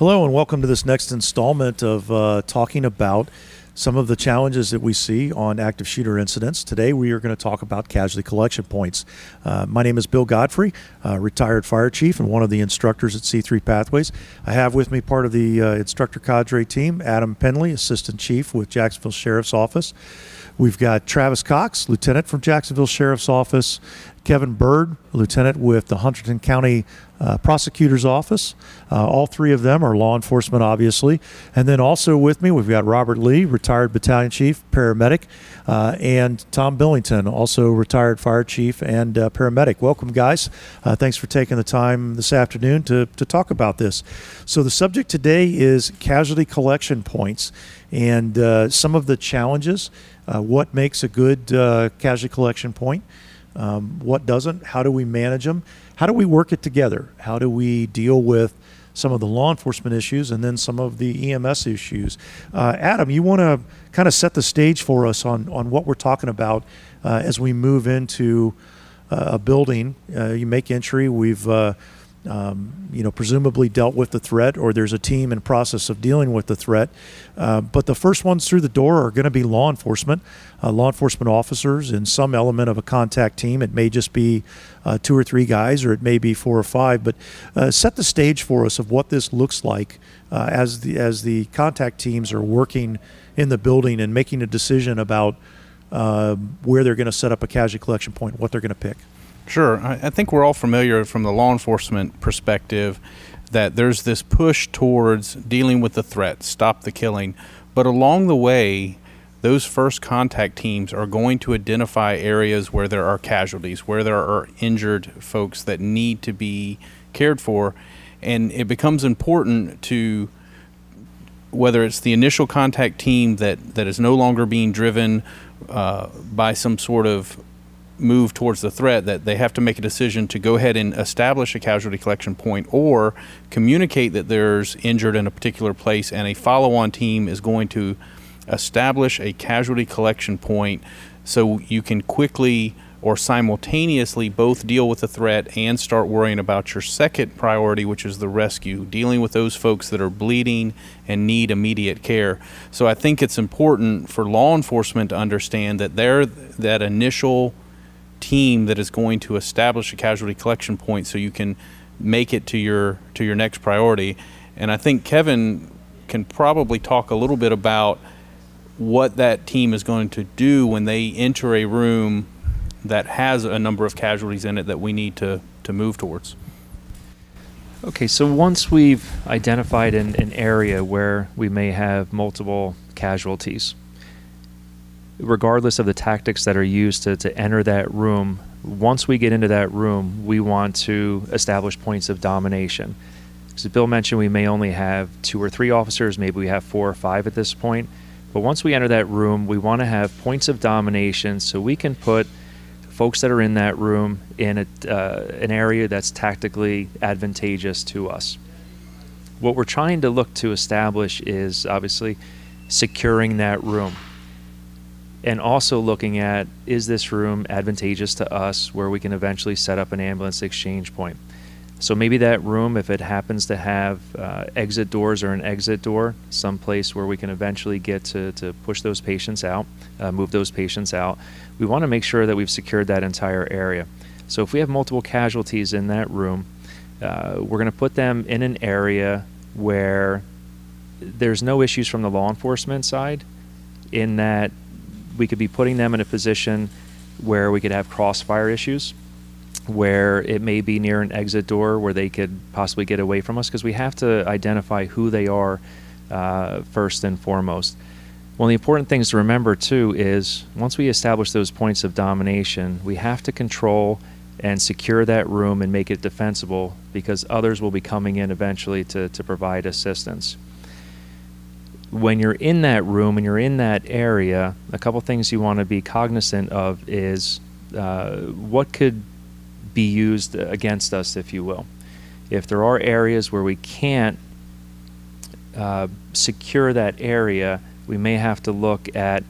Hello, and welcome to this next installment of uh, talking about some of the challenges that we see on active shooter incidents. Today, we are going to talk about casualty collection points. Uh, my name is Bill Godfrey, uh, retired fire chief and one of the instructors at C3 Pathways. I have with me part of the uh, instructor cadre team, Adam Penley, assistant chief with Jacksonville Sheriff's Office. We've got Travis Cox, lieutenant from Jacksonville Sheriff's Office, Kevin Bird, lieutenant with the Hunterdon County uh, Prosecutor's Office. Uh, all three of them are law enforcement, obviously. And then also with me, we've got Robert Lee, retired battalion chief, paramedic, uh, and Tom Billington, also retired fire chief and uh, paramedic. Welcome, guys. Uh, thanks for taking the time this afternoon to, to talk about this. So, the subject today is casualty collection points and uh, some of the challenges uh, what makes a good uh, casualty collection point, um, what doesn't, how do we manage them, how do we work it together, how do we deal with some of the law enforcement issues and then some of the EMS issues. Uh, Adam, you want to kind of set the stage for us on, on what we're talking about uh, as we move into uh, a building. you make entry, we've um, you know, presumably dealt with the threat, or there's a team in process of dealing with the threat. Uh, but the first ones through the door are going to be law enforcement, uh, law enforcement officers, and some element of a contact team. It may just be uh, two or three guys, or it may be four or five. But uh, set the stage for us of what this looks like uh, as the as the contact teams are working in the building and making a decision about uh, where they're going to set up a casualty collection point, what they're going to pick. Sure. I, think we're all familiar from the law enforcement perspective that there's this push towards dealing with the threat, stop the killing. But along the way, those first contact teams are going to identify areas where there are casualties, where there are injured folks that need to be cared for. And it becomes important to whether it's the initial contact team that, that is no longer being driven uh, by some sort of move towards the threat that they have to make a decision to go ahead and establish a casualty collection point or communicate that there's injured in a particular place and a follow-on team is going to establish a casualty collection point so you can quickly or simultaneously both deal with the threat and start worrying about your second priority, which is the rescue, dealing with those folks that are bleeding and need immediate care. So I think it's important for law enforcement to understand that they're that initial team that is going to establish a casualty collection point so you can make it to your to your next priority. And I think Kevin can probably talk a little bit about what that team is going to do when they enter a room that has a number of casualties in it that we need to, to move towards. Okay, so once we've identified an, an area where we may have multiple casualties, regardless of the tactics that are used to, to enter that room, once we get into that room, we want to establish points of domination. As Bill mentioned, we may only have two or three officers, maybe we have four or five at this point. But once we enter that room, we want to have points of domination so we can put folks that are in that room in a, uh, an area that's tactically advantageous to us. What we're trying to look to establish is obviously securing that room and also looking at is this room advantageous to us where we can eventually set up an ambulance exchange point. So maybe that room, if it happens to have uh, exit doors or an exit door, someplace where we can eventually get to, to push those patients out, uh, move those patients out, we want to make sure that we've secured that entire area. So if we have multiple casualties in that room, uh, we're going to put them in an area where there's no issues from the law enforcement side in that we could be putting them in a position where we could have crossfire issues, where it may be near an exit door where they could possibly get away from us because we have to identify who they are uh, first and foremost. One of the important things to remember too is once we establish those points of domination, we have to control and secure that room and make it defensible because others will be coming in eventually to, to provide assistance when you're in that room and you're in that area, a couple things you want to be cognizant of is uh, what could be used against us, if you will. If there are areas where we can't uh, secure that area, we may have to look at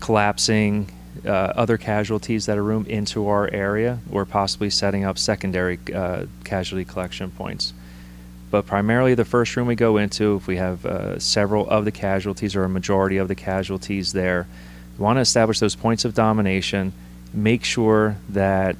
collapsing uh, other casualties that are room into our area or possibly setting up secondary uh, casualty collection points. But primarily the first room we go into, if we have uh, several of the casualties or a majority of the casualties there, we want to establish those points of domination, make sure that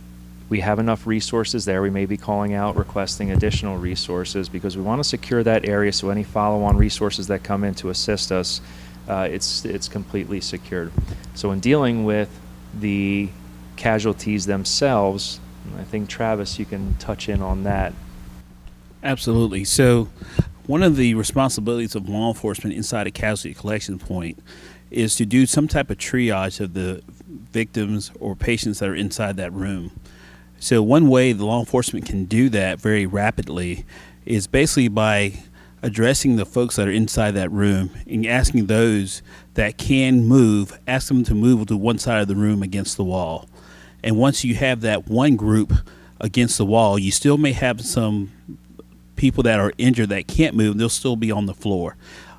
we have enough resources there. We may be calling out, requesting additional resources because we want to secure that area so any follow-on resources that come in to assist us, uh, it's it's completely secured. So in dealing with the casualties themselves, I think Travis, you can touch in on that. Absolutely. So, one of the responsibilities of law enforcement inside a casualty collection point is to do some type of triage of the victims or patients that are inside that room. So, one way the law enforcement can do that very rapidly is basically by addressing the folks that are inside that room and asking those that can move, ask them to move to one side of the room against the wall. And once you have that one group against the wall, you still may have some people that are injured that can't move, they'll still be on the floor.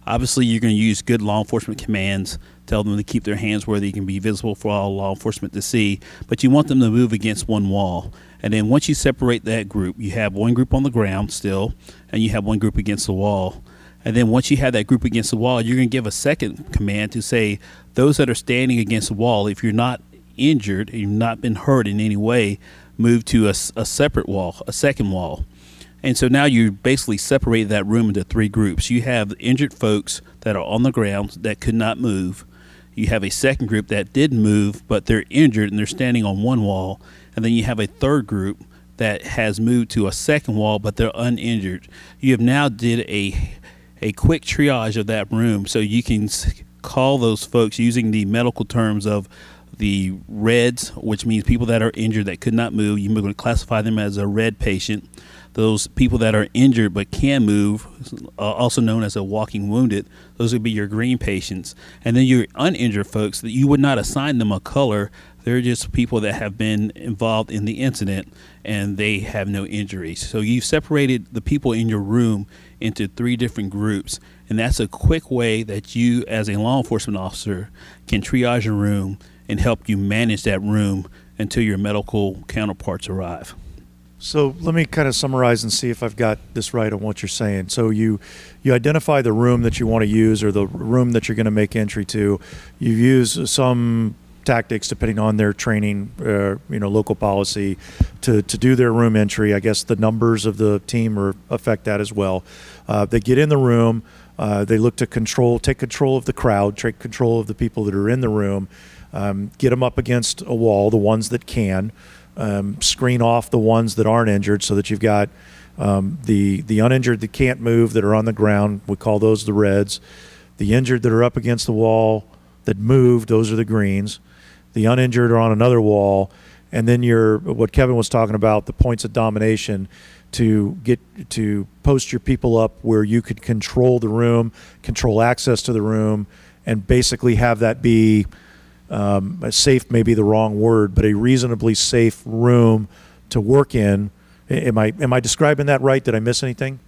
Obviously, you're going to use good law enforcement commands, tell them to keep their hands where they can be visible for all law enforcement to see, but you want them to move against one wall. And then once you separate that group, you have one group on the ground still, and you have one group against the wall. And then once you have that group against the wall, you're going to give a second command to say, those that are standing against the wall, if you're not injured, you've not been hurt in any way, move to a, a separate wall, a second wall. And so now you basically separated that room into three groups. You have injured folks that are on the ground that could not move. You have a second group that did move, but they're injured and they're standing on one wall. And then you have a third group that has moved to a second wall, but they're uninjured. You have now did a a quick triage of that room, so you can call those folks using the medical terms of the reds, which means people that are injured that could not move. You're going to classify them as a red patient. Those people that are injured but can move, uh, also known as a walking wounded, those would be your green patients. And then your uninjured folks that you would not assign them a color. They're just people that have been involved in the incident and they have no injuries. So you've separated the people in your room into three different groups. And that's a quick way that you, as a law enforcement officer, can triage a room and help you manage that room until your medical counterparts arrive. So let me kind of summarize and see if I've got this right on what you're saying. So you you identify the room that you want to use or the room that you're going to make entry to. You use some tactics depending on their training, uh, you know, local policy to, to do their room entry. I guess the numbers of the team are, affect that as well. Uh, they get in the room. Uh, they look to control, take control of the crowd, take control of the people that are in the room um, get them up against a wall, the ones that can, um, screen off the ones that aren't injured, so that you've got um, the the uninjured that can't move that are on the ground. We call those the reds. The injured that are up against the wall that move, those are the greens. The uninjured are on another wall, and then you're what Kevin was talking about the points of domination to get to post your people up where you could control the room, control access to the room, and basically have that be um, safe may be the wrong word, but a reasonably safe room to work in. Am I am I describing that right? Did I miss anything?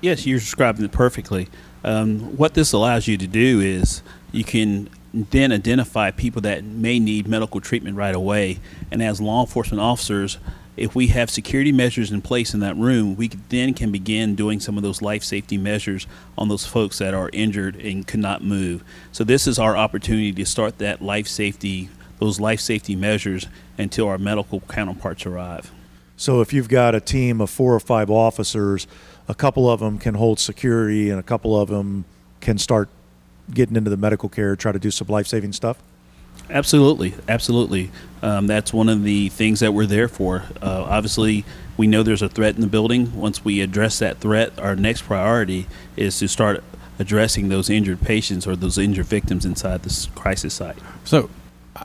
Yes, you're describing it perfectly. Um, what this allows you to do is you can then identify people that may need medical treatment right away, and as law enforcement officers, if we have security measures in place in that room, we then can begin doing some of those life safety measures on those folks that are injured and cannot move. So this is our opportunity to start that life safety, those life safety measures until our medical counterparts arrive. So if you've got a team of four or five officers, a couple of them can hold security and a couple of them can start getting into the medical care, try to do some life saving stuff? Absolutely, absolutely. Um, that's one of the things that we're there for. Uh, obviously, we know there's a threat in the building. Once we address that threat, our next priority is to start addressing those injured patients or those injured victims inside this crisis site. So,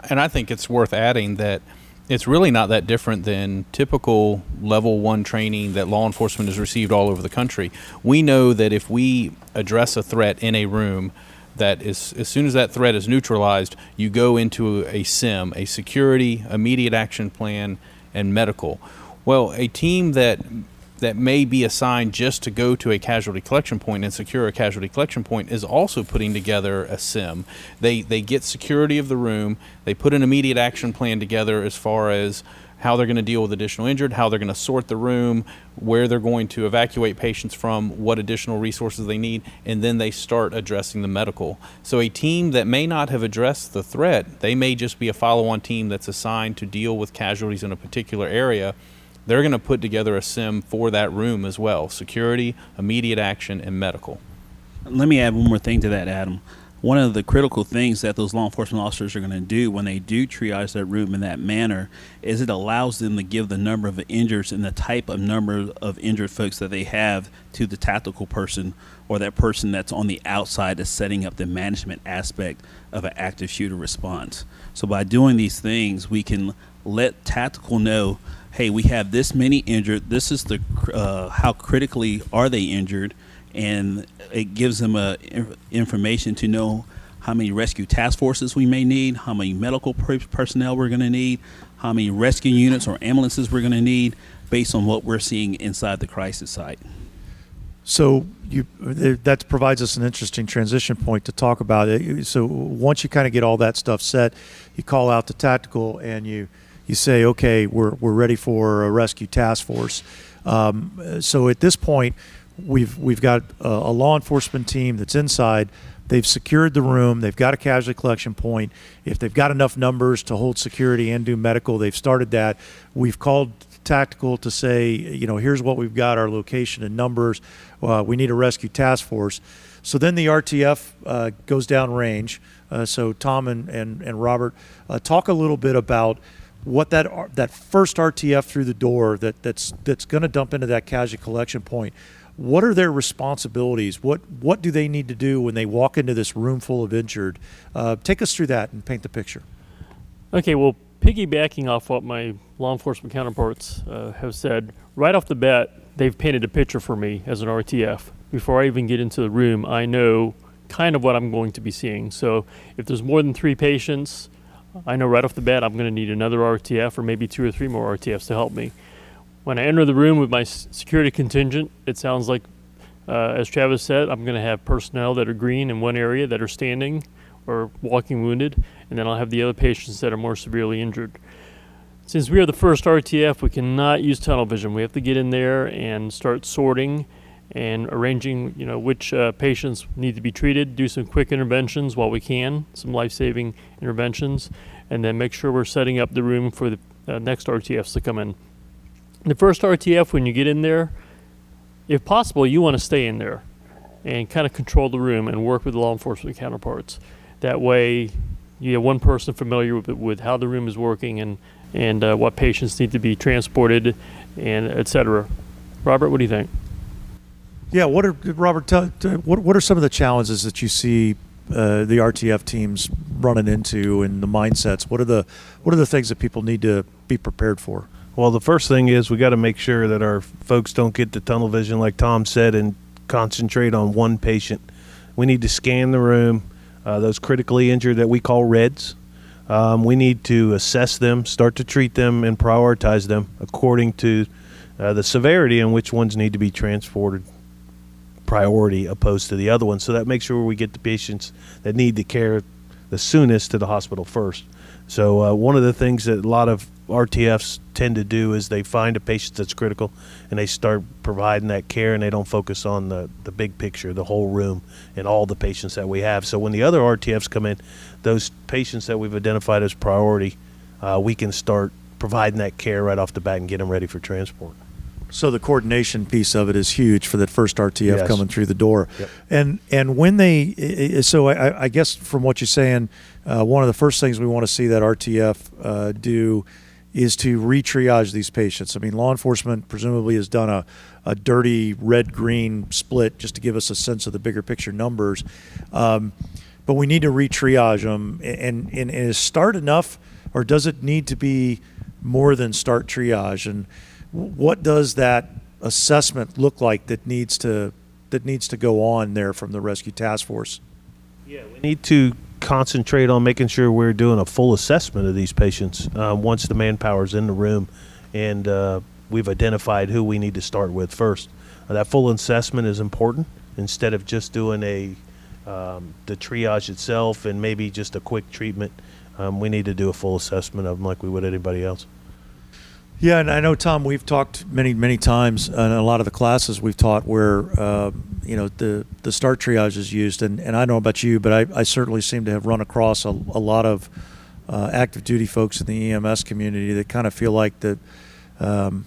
and I think it's worth adding that it's really not that different than typical level one training that law enforcement has received all over the country. We know that if we address a threat in a room, that is, as soon as that threat is neutralized, you go into a SIM, a security, immediate action plan, and medical. Well, a team that that may be assigned just to go to a casualty collection point and secure a casualty collection point is also putting together a sim. They they get security of the room. They put an immediate action plan together as far as how they're going to deal with additional injured, how they're going to sort the room, where they're going to evacuate patients from, what additional resources they need, and then they start addressing the medical. So a team that may not have addressed the threat, they may just be a follow-on team that's assigned to deal with casualties in a particular area. They're going to put together a sim for that room as well: security, immediate action, and medical. Let me add one more thing to that, Adam one of the critical things that those law enforcement officers are going to do when they do triage that room in that manner is it allows them to give the number of injured and the type of number of injured folks that they have to the tactical person or that person that's on the outside of setting up the management aspect of an active shooter response. So by doing these things, we can let tactical know, hey, we have this many injured. This is the uh, how critically are they injured and it gives them a information to know how many rescue task forces we may need, how many medical personnel we're going to need, how many rescue units or ambulances we're going to need, based on what we're seeing inside the crisis site. So you that provides us an interesting transition point to talk about it. So once you kind of get all that stuff set, you call out the tactical and you you say, okay, we're we're ready for a rescue task force. Um, so at this point, we've we've got a, a, law enforcement team that's inside. They've secured the room. They've got a casualty collection point. If they've got enough numbers to hold security and do medical, they've started that. We've called tactical to say, you know, here's what we've got, our location and numbers. Uh, we need a rescue task force. So then the RTF uh, goes down range. Uh, so Tom and, and, and Robert, uh, talk a little bit about what that that first RTF through the door that that's that's going to dump into that casualty collection point what are their responsibilities? What what do they need to do when they walk into this room full of injured? Uh, take us through that and paint the picture. Okay, well, piggybacking off what my law enforcement counterparts uh, have said, right off the bat, they've painted a picture for me as an RTF. Before I even get into the room, I know kind of what I'm going to be seeing. So if there's more than three patients, I know right off the bat I'm going to need another RTF or maybe two or three more RTFs to help me. When I enter the room with my security contingent, it sounds like, uh, as Travis said, I'm going to have personnel that are green in one area that are standing or walking wounded, and then I'll have the other patients that are more severely injured. Since we are the first RTF, we cannot use tunnel vision. We have to get in there and start sorting and arranging, you know, which uh, patients need to be treated, do some quick interventions while we can, some life-saving interventions, and then make sure we're setting up the room for the uh, next RTFs to come in the first RTF, when you get in there, if possible, you want to stay in there and kind of control the room and work with law enforcement counterparts. That way, you have one person familiar with, with how the room is working and and uh, what patients need to be transported, and etc. Robert, what do you think? Yeah, what are Robert? T- t- what what are some of the challenges that you see uh, the RTF teams running into and the mindsets? What are the what are the things that people need to be prepared for? Well, the first thing is we got to make sure that our folks don't get the tunnel vision, like Tom said, and concentrate on one patient. We need to scan the room, uh, those critically injured that we call reds. Um, we need to assess them, start to treat them, and prioritize them according to uh, the severity and which ones need to be transported priority opposed to the other ones. So that makes sure we get the patients that need the care the soonest to the hospital first. So uh, one of the things that a lot of RTFs tend to do is they find a patient that's critical and they start providing that care and they don't focus on the, the big picture, the whole room, and all the patients that we have. So when the other RTFs come in, those patients that we've identified as priority, uh, we can start providing that care right off the bat and get them ready for transport. So the coordination piece of it is huge for that first RTF yes. coming through the door, yep. and and when they so I, I guess from what you're saying, uh, one of the first things we want to see that RTF uh, do is to re-triage these patients. I mean, law enforcement presumably has done a, a dirty red-green split just to give us a sense of the bigger picture numbers. Um, but we need to re-triage them. And, and, and is START enough, or does it need to be more than START triage? And what does that assessment look like that needs to that needs to go on there from the rescue task force? Yeah, we need to concentrate on making sure we're doing a full assessment of these patients uh, once the manpower's in the room and uh, we've identified who we need to start with first. Uh, that full assessment is important instead of just doing a um, the triage itself and maybe just a quick treatment. Um, we need to do a full assessment of them like we would anybody else. Yeah, and I know Tom. We've talked many, many times in a lot of the classes we've taught where uh, you know the the START triage is used, and, and I don't know about you, but I, I certainly seem to have run across a, a lot of uh, active duty folks in the EMS community that kind of feel like that. Um,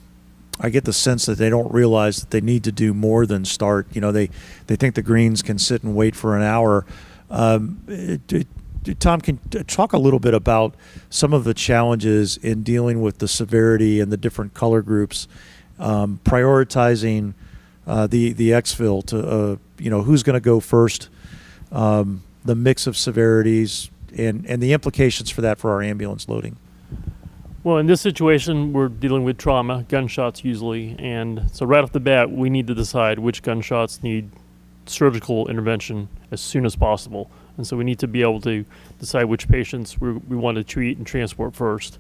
I get the sense that they don't realize that they need to do more than START. You know, they they think the greens can sit and wait for an hour. Um, it, it, Tom, can talk a little bit about some of the challenges in dealing with the severity and the different color groups, um, prioritizing uh, the the exfil to uh, you know who's going to go first, um, the mix of severities, and and the implications for that for our ambulance loading. Well, in this situation, we're dealing with trauma, gunshots usually, and so right off the bat, we need to decide which gunshots need surgical intervention as soon as possible. And so we need to be able to decide which patients we, we want to treat and transport first.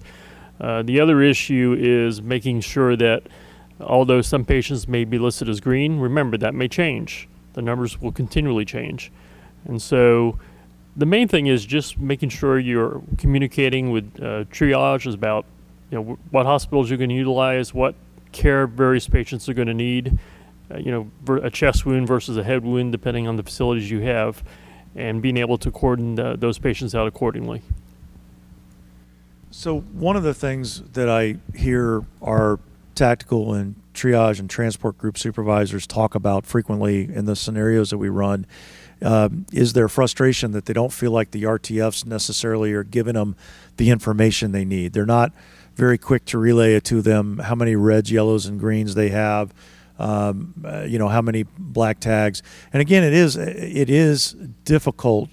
Uh, the other issue is making sure that although some patients may be listed as green, remember that may change. The numbers will continually change. And so the main thing is just making sure you're communicating with uh, triage about you know what hospitals you're going to utilize, what care various patients are going to need. Uh, you know, a chest wound versus a head wound, depending on the facilities you have, and being able to coordinate uh, those patients out accordingly. So one of the things that I hear our tactical and triage and transport group supervisors talk about frequently in the scenarios that we run um, is their frustration that they don't feel like the RTFs necessarily are giving them the information they need. They're not very quick to relay it to them how many reds, yellows, and greens they have. Um, uh, you know how many black tags, and again, it is it is difficult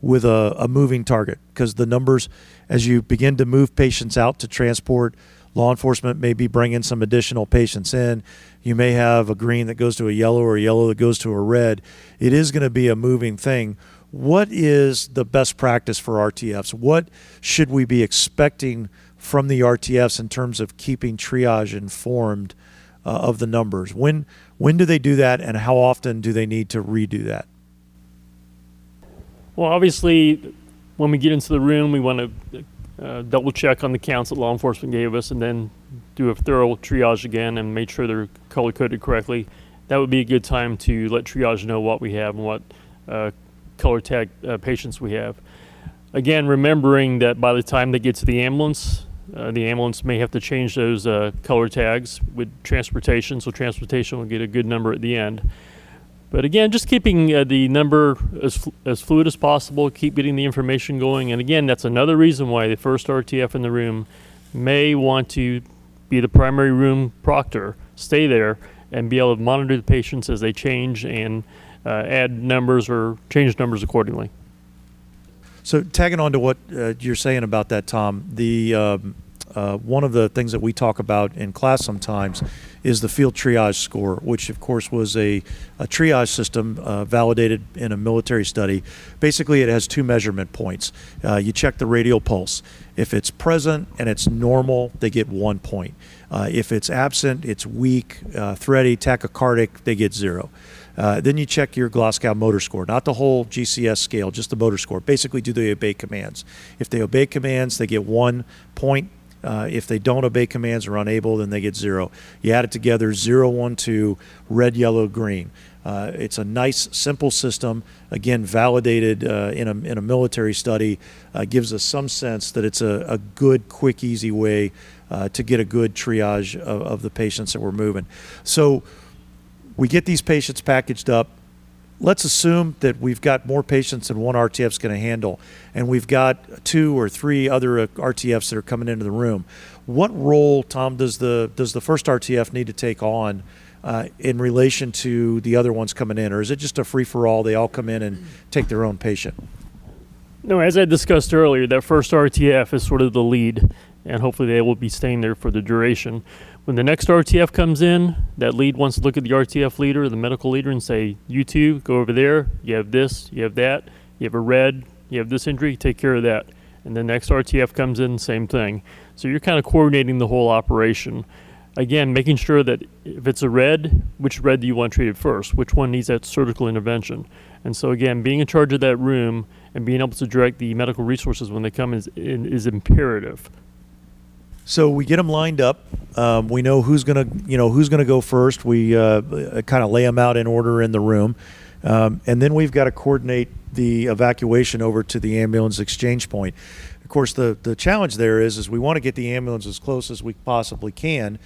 with a, a moving target because the numbers, as you begin to move patients out to transport, law enforcement may be bringing some additional patients in. You may have a green that goes to a yellow or a yellow that goes to a red. It is going to be a moving thing. What is the best practice for RTFs? What should we be expecting from the RTFs in terms of keeping triage informed uh, of the numbers? When when do they do that, and how often do they need to redo that? Well, obviously, when we get into the room, we want to uh, double check on the counts that law enforcement gave us, and then do a thorough triage again and make sure they're color coded correctly. That would be a good time to let triage know what we have and what uh, color tag uh, patients we have. Again, remembering that by the time they get to the ambulance, uh, the ambulance may have to change those uh, color tags with transportation, so transportation will get a good number at the end. But again, just keeping uh, the number as, as fluid as possible, keep getting the information going. And again, that's another reason why the first RTF in the room may want to be the primary room proctor, stay there, and be able to monitor the patients as they change and uh, add numbers or change numbers accordingly. So tagging on to what uh, you're saying about that, Tom, the um, uh, one of the things that we talk about in class sometimes is the field triage score, which of course was a, a triage system uh, validated in a military study. Basically, it has two measurement points. Uh, you check the radial pulse. If it's present and it's normal, they get one point. Uh, if it's absent, it's weak, uh, thready, tachycardic, they get zero. Uh, then you check your Glasgow motor score, not the whole GCS scale, just the motor score. Basically, do they obey commands? If they obey commands, they get one point. Uh, if they don't obey commands or unable, then they get zero. You add it together zero, one, two, red, yellow, green. Uh, it's a nice, simple system. Again, validated uh, in, a, in a military study, uh, gives us some sense that it's a, a good, quick, easy way uh, to get a good triage of, of the patients that we're moving. So, we get these patients packaged up. Let's assume that we've got more patients than one RTF is going to handle, and we've got two or three other uh, RTFs that are coming into the room. What role, Tom, does the does the first RTF need to take on uh, in relation to the other ones coming in, or is it just a free for all? They all come in and take their own patient. No, as I discussed earlier, that first RTF is sort of the lead, and hopefully they will be staying there for the duration. When the next RTF comes in, that lead wants to look at the RTF leader, the medical leader, and say, You two, go over there. You have this, you have that, you have a red, you have this injury, take care of that. And the next RTF comes in, same thing. So you're kind of coordinating the whole operation. Again, making sure that if it's a red, which red do you want treated first? Which one needs that surgical intervention? And so, again, being in charge of that room and being able to direct the medical resources when they come is, is imperative. So we get them lined up. Um, we know who's gonna, you know, who's gonna go first. We uh, kind of lay them out in order in the room, um, and then we've got to coordinate the evacuation over to the ambulance exchange point. Of course, the the challenge there is, is we want to get the ambulance as close as we possibly can,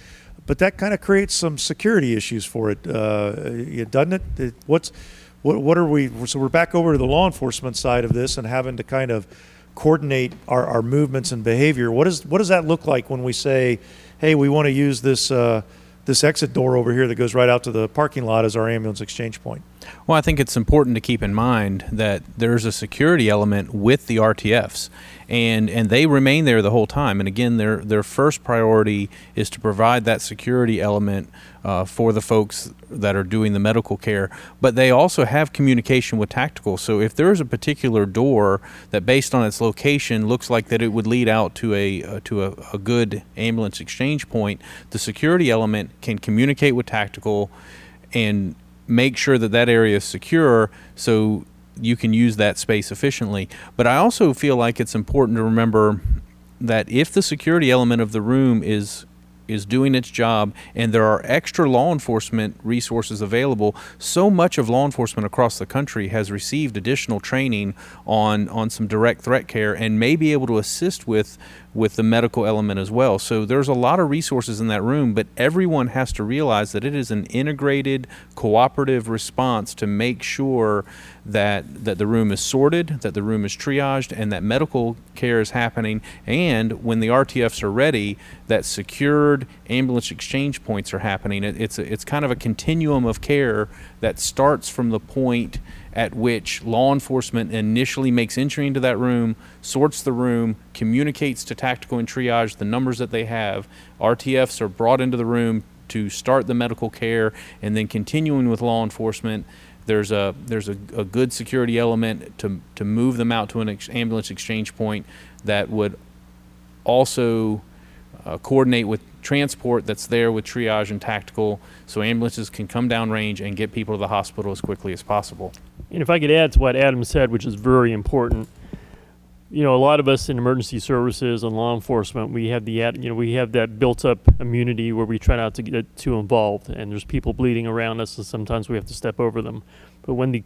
but that kind of creates some security issues for it, uh, doesn't it? it? What's what, what are we? So we're back over to the law enforcement side of this and having to kind of coordinate our, our movements and behavior. What is what does that look like when we say, hey, we want to use this uh, this exit door over here that goes right out to the parking lot as our ambulance exchange point? Well, I think it's important to keep in mind that there's a security element with the RTFs, and and they remain there the whole time. And again, their their first priority is to provide that security element uh, for the folks that are doing the medical care. But they also have communication with tactical. So if there is a particular door that, based on its location, looks like that it would lead out to a uh, to a, a good ambulance exchange point, the security element can communicate with tactical and make sure that that area is secure so you can use that space efficiently. But I also feel like it's important to remember that if the security element of the room is is doing its job and there are extra law enforcement resources available so much of law enforcement across the country has received additional training on on some direct threat care and may be able to assist with with the medical element as well so there's a lot of resources in that room but everyone has to realize that it is an integrated cooperative response to make sure that that the room is sorted, that the room is triaged, and that medical care is happening. And when the RTFs are ready, that secured ambulance exchange points are happening. It, it's a, it's kind of a continuum of care that starts from the point at which law enforcement initially makes entry into that room, sorts the room, communicates to tactical and triage the numbers that they have. RTFs are brought into the room to start the medical care, and then continuing with law enforcement there's a there's a, a good security element to to move them out to an ex- ambulance exchange point that would also uh, coordinate with transport that's there with triage and tactical, so ambulances can come down range and get people to the hospital as quickly as possible. And if I could add to what Adam said, which is very important, you know, a lot of us in emergency services and law enforcement, we have the, you know, we have that built-up immunity where we try not to get too involved, and there's people bleeding around us, and sometimes we have to step over them. But when the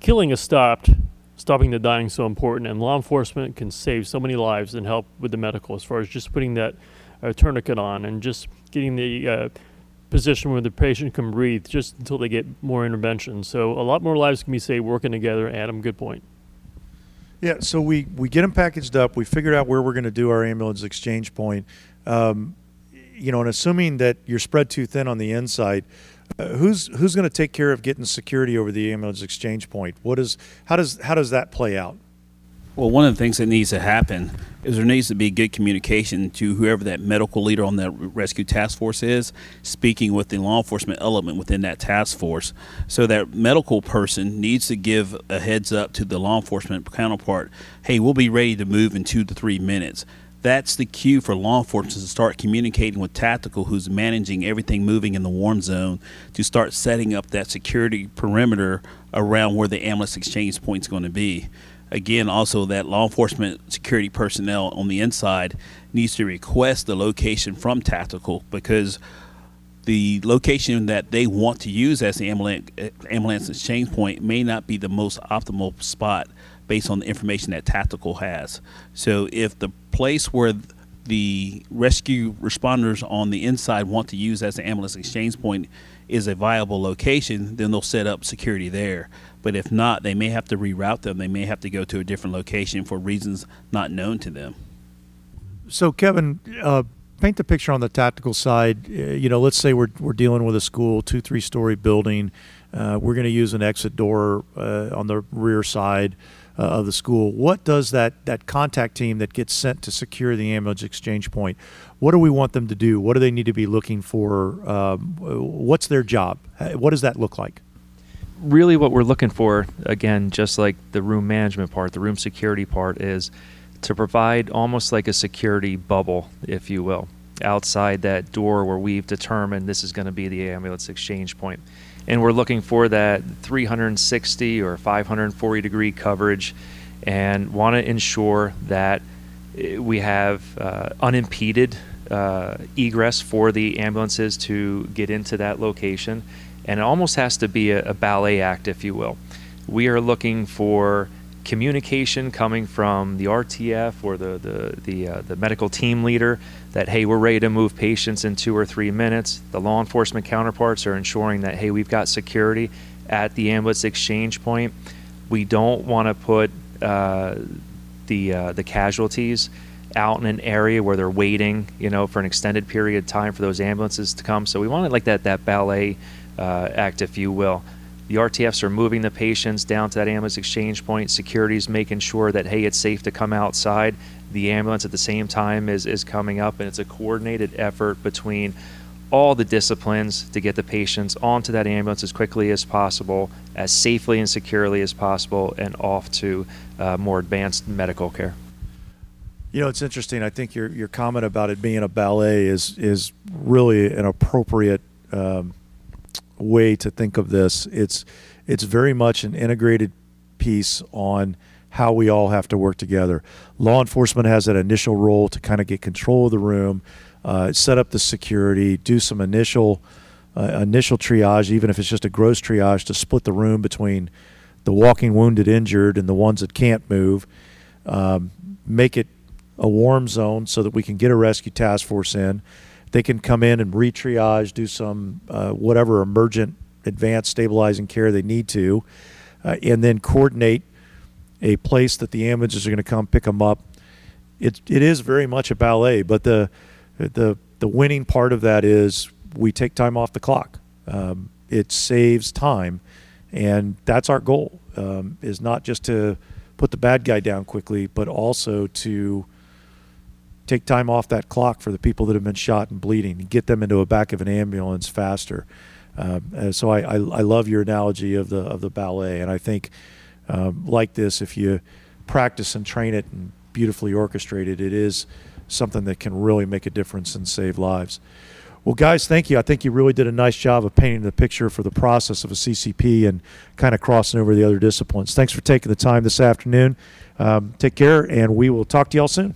killing is stopped, stopping the dying is so important, and law enforcement can save so many lives and help with the medical, as far as just putting that uh, tourniquet on and just getting the uh, position where the patient can breathe, just until they get more intervention. So a lot more lives can be saved working together. Adam, good point. Yeah, so we, we get them packaged up. We figured out where we're going to do our ambulance exchange point. Um, you know, and assuming that you're spread too thin on the inside, uh, who's who's going to take care of getting security over the ambulance exchange point? What is how does how does that play out? Well, one of the things that needs to happen is there needs to be good communication to whoever that medical leader on that rescue task force is, speaking with the law enforcement element within that task force. So that medical person needs to give a heads up to the law enforcement counterpart hey, we'll be ready to move in two to three minutes. That's the cue for law enforcement to start communicating with Tactical, who's managing everything moving in the warm zone, to start setting up that security perimeter around where the ambulance exchange point is going to be again, also that law enforcement security personnel on the inside needs to request the location from tactical because the location that they want to use as the eh, ambulance, ambulance exchange point may not be the most optimal spot based on the information that tactical has. So if the place where the rescue responders on the inside want to use as an ambulance exchange point is a viable location, then they'll set up security there. But if not, they may have to reroute them. They may have to go to a different location for reasons not known to them. So, Kevin, uh, paint the picture on the tactical side. Uh, you know, let's say we're, we're dealing with a school, two, three story building. Uh, we're going to use an exit door uh, on the rear side uh, of the school. What does that, that contact team that gets sent to secure the ambulance exchange point, what do we want them to do? What do they need to be looking for? Um, what's their job? What does that look like? really what we're looking for, again, just like the room management part, the room security part, is to provide almost like a security bubble, if you will, outside that door where we've determined this is going to be the ambulance exchange point. And we're looking for that 360 or 540 degree coverage and want to ensure that we have uh, unimpeded uh, egress for the ambulances to get into that location, and it almost has to be a, a ballet act, if you will. We are looking for communication coming from the RTF or the the the, uh, the medical team leader that hey we're ready to move patients in two or three minutes. The law enforcement counterparts are ensuring that hey we've got security at the ambulance exchange point. We don't want to put uh, the uh, the casualties out in an area where they're waiting, you know, for an extended period of time for those ambulances to come. So we want it like that that ballet uh, act, if you will. The RTFs are moving the patients down to that ambulance exchange point. Security's making sure that hey, it's safe to come outside. The ambulance at the same time is is coming up, and it's a coordinated effort between all the disciplines to get the patients onto that ambulance as quickly as possible, as safely and securely as possible, and off to uh, more advanced medical care. You know, it's interesting. I think your your comment about it being a ballet is is really an appropriate um, way to think of this. It's it's very much an integrated piece on how we all have to work together. Law enforcement has that initial role to kind of get control of the room, uh, set up the security, do some initial uh, initial triage, even if it's just a gross triage, to split the room between the walking wounded, injured, and the ones that can't move. Um, make it a warm zone so that we can get a rescue task force in they can come in and re-triage, do some uh, whatever emergent advanced stabilizing care they need to, uh, and then coordinate a place that the ambulances are going to come pick them up. It it is very much a ballet, but the the the winning part of that is we take time off the clock. Um, it saves time, and that's our goal. Um, is not just to put the bad guy down quickly, but also to take time off that clock for the people that have been shot and bleeding and get them into a back of an ambulance faster. Um, so I, I, I, love your analogy of the of the ballet, and I think um, like this, if you practice and train it and beautifully orchestrate it, it is something that can really make a difference and save lives. Well, guys, thank you. I think you really did a nice job of painting the picture for the process of a CCP and kind of crossing over the other disciplines. Thanks for taking the time this afternoon. Um, take care, and we will talk to y'all soon.